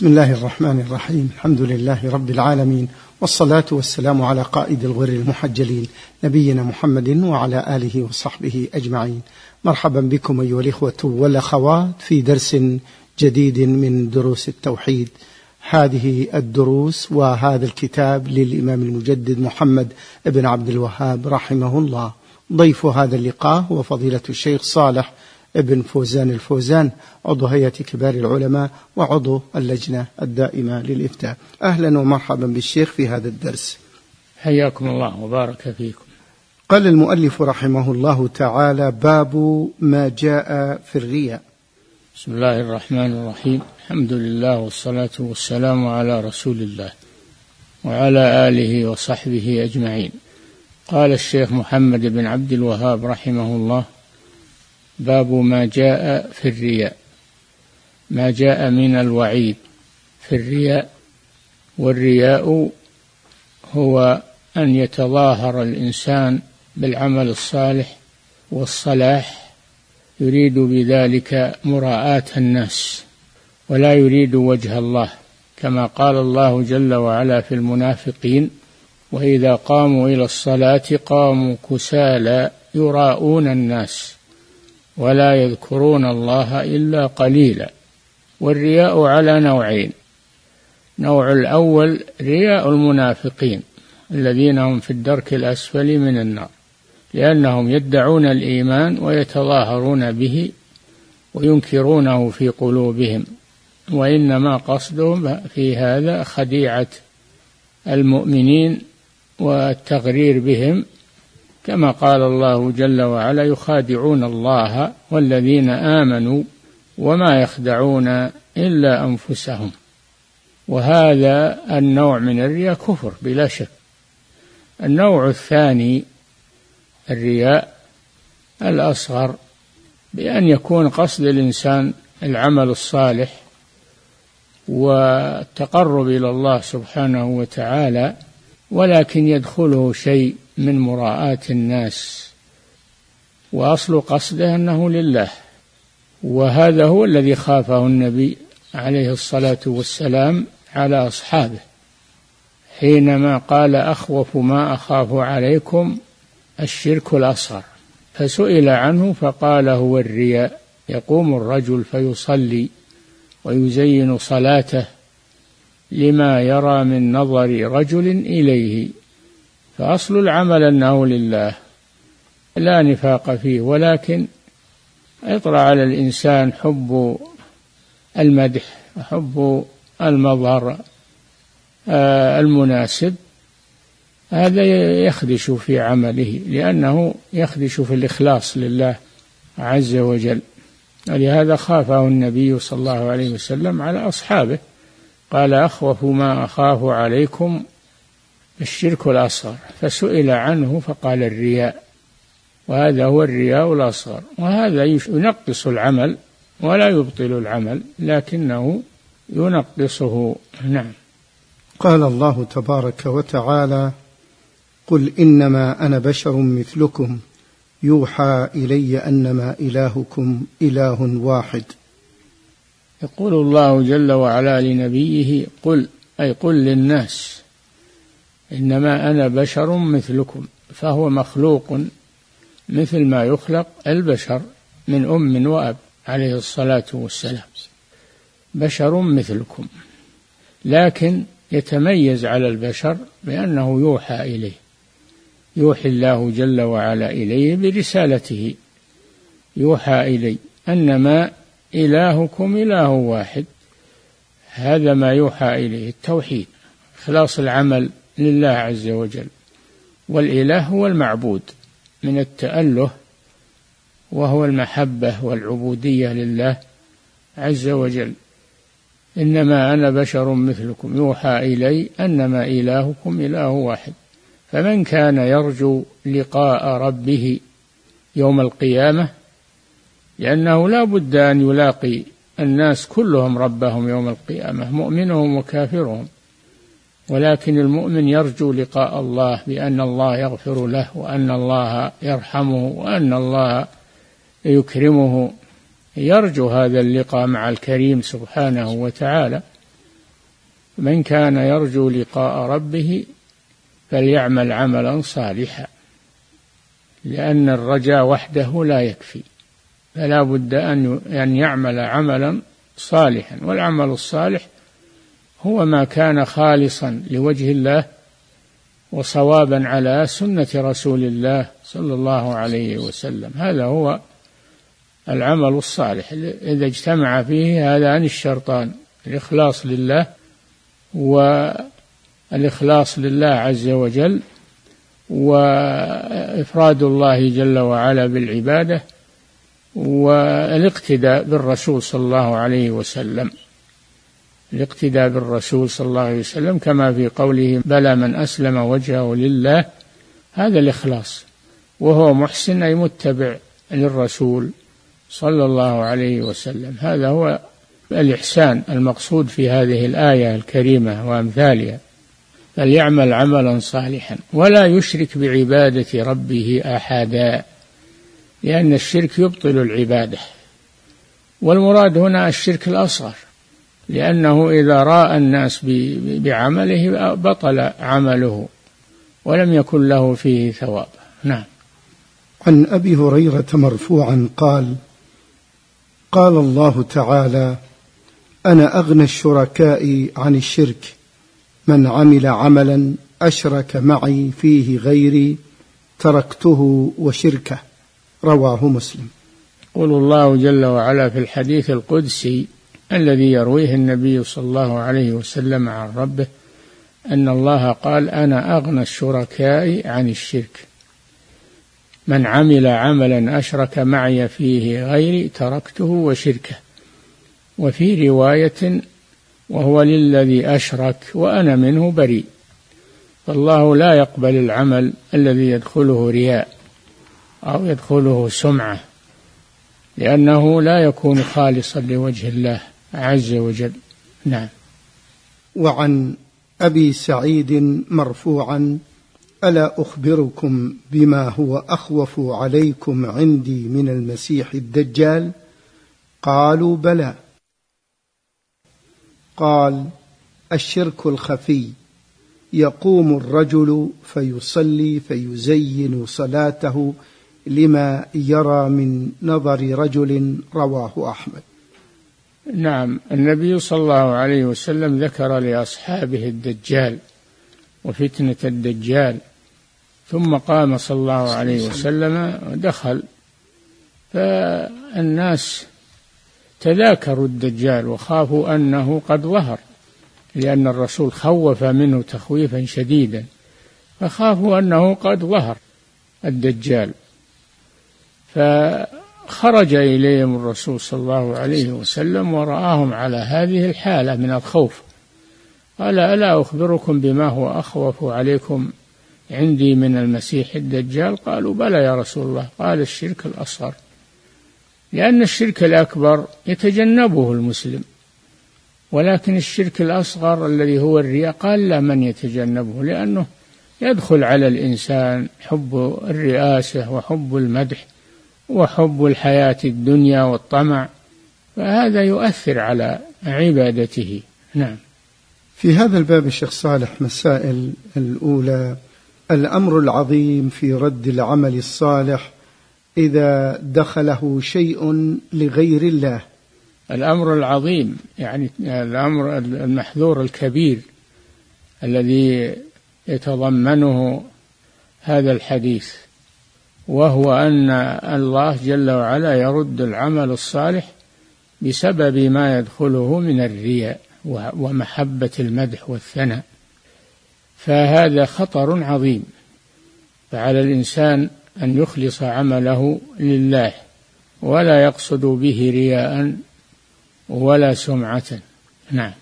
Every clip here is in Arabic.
بسم الله الرحمن الرحيم. الحمد لله رب العالمين والصلاة والسلام على قائد الغر المحجلين نبينا محمد وعلى آله وصحبه أجمعين. مرحبا بكم أيها الإخوة والأخوات في درس جديد من دروس التوحيد. هذه الدروس وهذا الكتاب للإمام المجدد محمد بن عبد الوهاب رحمه الله. ضيف هذا اللقاء هو فضيلة الشيخ صالح ابن فوزان الفوزان عضو هيئة كبار العلماء وعضو اللجنة الدائمة للإفتاء. أهلا ومرحبا بالشيخ في هذا الدرس. حياكم الله وبارك فيكم. قال المؤلف رحمه الله تعالى باب ما جاء في الرياء. بسم الله الرحمن الرحيم. الحمد لله والصلاة والسلام على رسول الله وعلى آله وصحبه أجمعين. قال الشيخ محمد بن عبد الوهاب رحمه الله باب ما جاء في الرياء. ما جاء من الوعيد في الرياء والرياء هو أن يتظاهر الإنسان بالعمل الصالح والصلاح يريد بذلك مراءاه الناس ولا يريد وجه الله كما قال الله جل وعلا في المنافقين وإذا قاموا إلى الصلاة قاموا كسالى يراءون الناس ولا يذكرون الله إلا قليلا. والرياء على نوعين. نوع الأول رياء المنافقين الذين هم في الدرك الأسفل من النار لأنهم يدعون الإيمان ويتظاهرون به وينكرونه في قلوبهم. وإنما قصدهم في هذا خديعة المؤمنين والتغرير بهم كما قال الله جل وعلا يخادعون الله والذين آمنوا وما يخدعون إلا أنفسهم. وهذا النوع من الرياء كفر بلا شك. النوع الثاني الرياء الأصغر بأن يكون قصد الإنسان العمل الصالح والتقرب إلى الله سبحانه وتعالى ولكن يدخله شيء من مراءاة الناس وأصل قصده أنه لله وهذا هو الذي خافه النبي عليه الصلاة والسلام على أصحابه. حينما قال أخوف ما أخاف عليكم الشرك الأصغر. فسئل عنه فقال هو الرياء. يقوم الرجل فيصلي ويزين صلاته لما يرى من نظر رجل إليه. فأصل العمل أنه لله لا نفاق فيه ولكن يطرأ على الإنسان حب المدح وحب المظهر آه، المناسب. هذا يخدش في عمله لأنه يخدش في الإخلاص لله عز وجل. ولهذا خافه النبي صلى الله عليه وسلم على أصحابه قال أخوف ما أخاف عليكم الشرك الأصغر فسئل عنه فقال الرياء. وهذا هو الرياء الأصغر وهذا ينقص العمل ولا يبطل العمل لكنه ينقصه. نعم. قال الله تبارك وتعالى قل إنما أنا بشر مثلكم. يوحى إلي أنما إلهكم إله واحد. يقول الله جل وعلا لنبيه قل أي قل للناس. إنما أنا بشر مثلكم فهو مخلوق مثل ما يخلق البشر من أم وأب عليه الصلاة والسلام. بشر مثلكم لكن يتميز على البشر بأنه يوحى إليه يوحي الله جل وعلا إليه برسالته يوحى إلي أنما إلهكم إله واحد هذا ما يوحى إليه التوحيد إخلاص العمل لله عز وجل. والإله هو المعبود من التأله وهو المحبة والعبودية لله عز وجل. إنما أنا بشر مثلكم يوحى إلي أنما إلهكم إله واحد. فمن كان يرجو لقاء ربه يوم القيامة لأنه لا بد أن يلاقي الناس كلهم ربهم يوم القيامة مؤمنهم وكافرهم. ولكن المؤمن يرجو لقاء الله بأن الله يغفر له وأن الله يرحمه وأن الله يكرمه. يرجو هذا اللقاء مع الكريم سبحانه وتعالى. من كان يرجو لقاء ربه فليعمل عملا صالحا لأن الرجاء وحده لا يكفي. فلا بد أن يعمل عملا صالحا والعمل الصالح هو ما كان خالصا لوجه الله وصوابا على سنة رسول الله صلى الله عليه وسلم. هذا هو العمل الصالح. إذا اجتمع فيه هذان الشرطان الإخلاص لله والإخلاص لله عز وجل وإفراد الله جل وعلا بالعبادة والإقتداء بالرسول صلى الله عليه وسلم. الاقتداء بالرسول صلى الله عليه وسلم كما في قوله بلى من أسلم وجهه لله. هذا الإخلاص. وهو محسن أي متبع للرسول صلى الله عليه وسلم. هذا هو الإحسان المقصود في هذه الآية الكريمة وأمثالها. فليعمل عملا صالحا ولا يشرك بعبادة ربه أحدا لأن الشرك يبطل العبادة. والمراد هنا الشرك الأصغر. لأنه إذا رأى الناس بعمله بطل عمله ولم يكن له فيه ثواب. نعم. عن أبي هريرة مرفوعا قال قال الله تعالى أنا أغنى الشركاء عن الشرك من عمل عملا أشرك معي فيه غيري تركته وشركه. رواه مسلم. يقول الله جل وعلا في الحديث القدسي الذي يرويه النبي صلى الله عليه وسلم عن ربه أن الله قال أنا أغنى الشركاء عن الشرك. من عمل عملا أشرك معي فيه غيري تركته وشركه. وفي رواية وهو للذي أشرك وأنا منه بريء. فالله لا يقبل العمل الذي يدخله رياء أو يدخله سمعة لأنه لا يكون خالصا لوجه الله. عز وجل. نعم. وعن أبي سعيد مرفوعا ألا أخبركم بما هو أخوف عليكم عندي من المسيح الدجال؟ قالوا بلى. قال الشرك الخفي. يقوم الرجل فيصلي فيزين صلاته لما يرى من نظر رجل رواه أحمد. نعم النبي صلى الله عليه وسلم ذكر لأصحابه الدجال وفتنة الدجال ثم قام صلى الله عليه وسلم دخل فالناس تذاكروا الدجال وخافوا أنه قد ظهر لأن الرسول خوف منه تخويفا شديدا فخافوا أنه قد ظهر الدجال. فخرج إليهم الرسول صلى الله عليه وسلم ورآهم على هذه الحالة من الخوف. قال ألا أخبركم بما هو أخوف عليكم عندي من المسيح الدجال؟ قالوا بلى يا رسول الله. قال الشرك الأصغر. لأن الشرك الأكبر يتجنبه المسلم ولكن الشرك الأصغر الذي هو الرياء قال لا من يتجنبه؟ لأنه يدخل على الإنسان حب الرئاسة وحب المدح وحب الحياة الدنيا والطمع فهذا يؤثر على عبادته. نعم. في هذا الباب الشيخ صالح مسائل الأولى الأمر العظيم في رد العمل الصالح إذا دخله شيء لغير الله. الأمر العظيم يعني الأمر المحذور الكبير الذي يتضمنه هذا الحديث. وهو أن الله جل وعلا يرد العمل الصالح بسبب ما يدخله من الرياء ومحبة المدح والثناء. فهذا خطر عظيم. فعلى الإنسان أن يخلص عمله لله ولا يقصد به رياء ولا سمعة. نعم.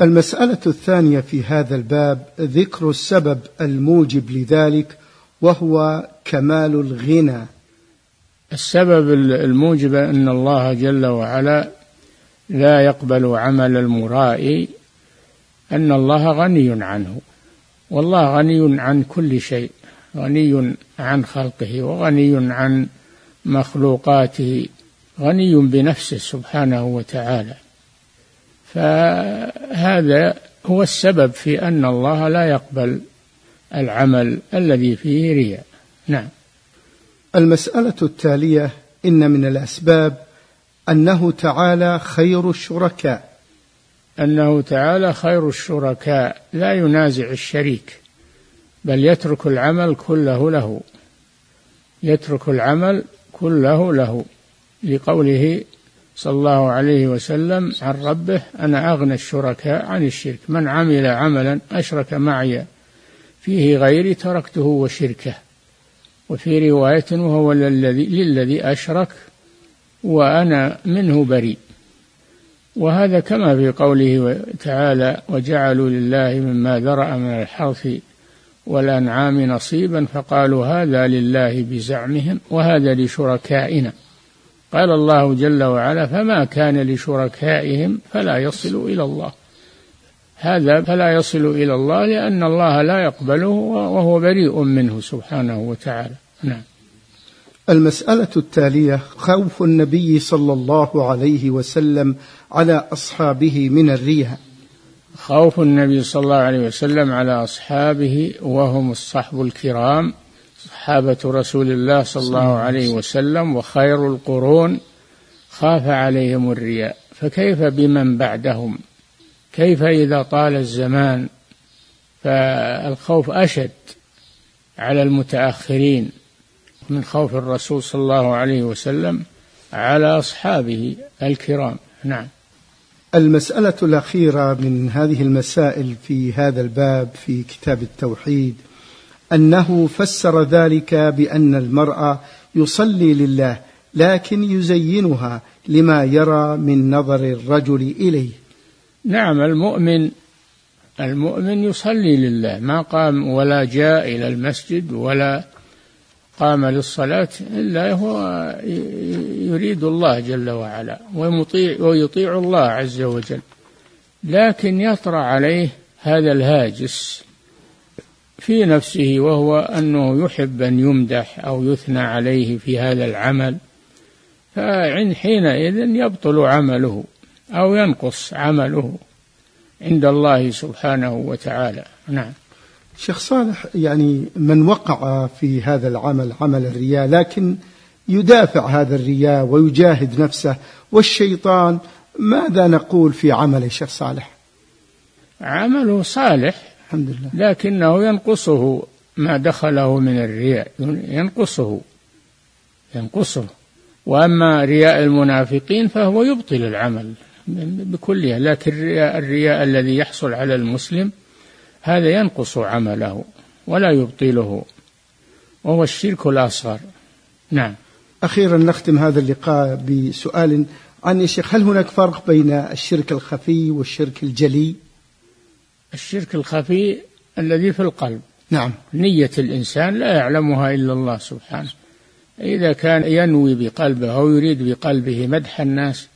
المسألة الثانية في هذا الباب ذكر السبب الموجب لذلك وهو كمال الغنى. السبب الموجب أن الله جل وعلا لا يقبل عمل المرائي أن الله غني عنه. والله غني عن كل شيء غني عن خلقه وغني عن مخلوقاته غني بنفسه سبحانه وتعالى. فهذا هو السبب في أن الله لا يقبل العمل الذي فيه رياء. نعم. المسألة التالية إن من الأسباب أنه تعالى خير الشركاء. أنه تعالى خير الشركاء. لا ينازع الشريك بل يترك العمل كله له. يترك العمل كله له. لقوله صلى الله عليه وسلم عن ربه أنا أغنى الشركاء عن الشرك. من عمل عملا أشرك معي فيه غيري تركته وشركه. وفي رواية وهو للذي, للذي أشرك وأنا منه بريء. وهذا كما في قوله تعالى وجعلوا لله مما ذرأ من الحرث والأنعام نصيبا فقالوا هذا لله بزعمهم وهذا لشركائنا. قال الله جل وعلا فما كان لشركائهم فلا يصل إلى الله. هذا فلا يصل إلى الله لأن الله لا يقبله وهو بريء منه سبحانه وتعالى. نعم. المسألة التالية خوف النبي صلى الله عليه وسلم على أصحابه من الرياء خوف النبي صلى الله عليه وسلم على أصحابه وهم الصحب الكرام صحابة رسول الله صلى الله عليه وسلم وخير القرون خاف عليهم الرياء. فكيف بمن بعدهم؟ كيف إذا طال الزمان؟ فالخوف أشد على المتأخرين. من خوف الرسول صلى الله عليه وسلم على أصحابه الكرام. نعم. المسألة الأخيرة من هذه المسائل في هذا الباب في كتاب التوحيد أنه فسر ذلك بأن المرأة يصلي لله لكن يزينها لما يرى من نظر الرجل إليه. نعم المؤمن المؤمن يصلي لله ما قام ولا جاء إلى المسجد ولا قام للصلاة إلا هو يريد الله جل وعلا ويطيع, ويطيع الله عز وجل. لكن يطرأ عليه هذا الهاجس في نفسه وهو أنه يحب أن يمدح أو يثنى عليه في هذا العمل. فعند حينئذ يبطل عمله أو ينقص عمله عند الله سبحانه وتعالى. نعم. شيخ صالح يعني من وقع في هذا العمل عمل الرياء لكن يدافع هذا الرياء ويجاهد نفسه والشيطان ماذا نقول في عمله شيخ صالح؟ عمله صالح الحمد لله. لكنه ينقصه ما دخله من الرياء ينقصه ينقصه. وأما رياء المنافقين فهو يبطل العمل بكلها لكن الرياء الذي يحصل على المسلم هذا ينقص عمله ولا يبطله وهو الشرك الأصغر. نعم. أخيرا نختم هذا اللقاء بسؤال عن يا شيخ هل هناك فرق بين الشرك الخفي والشرك الجلي؟ الشرك الخفي الذي في القلب. نعم. نية الإنسان لا يعلمها إلا الله سبحانه. إذا كان ينوي بقلبه أو يريد بقلبه مدح الناس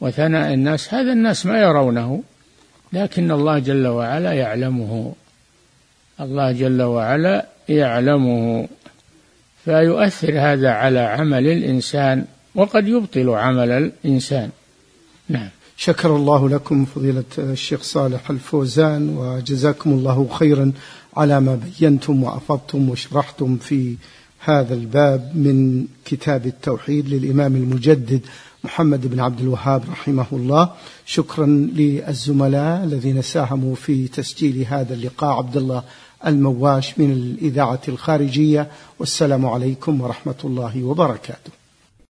وثناء الناس هذا الناس ما يرونه. لكن الله جل وعلا يعلمه. الله جل وعلا يعلمه. فيؤثر هذا على عمل الإنسان وقد يبطل عمل الإنسان. نعم. شكر الله لكم فضيلة الشيخ صالح الفوزان وجزاكم الله خيرا على ما بينتم وأفضتم وشرحتم في هذا الباب من كتاب التوحيد للإمام المجدد محمد بن عبد الوهاب رحمه الله. شكرا للزملاء الذين ساهموا في تسجيل هذا اللقاء. عبد الله المواش من الإذاعة الخارجية. والسلام عليكم ورحمة الله وبركاته.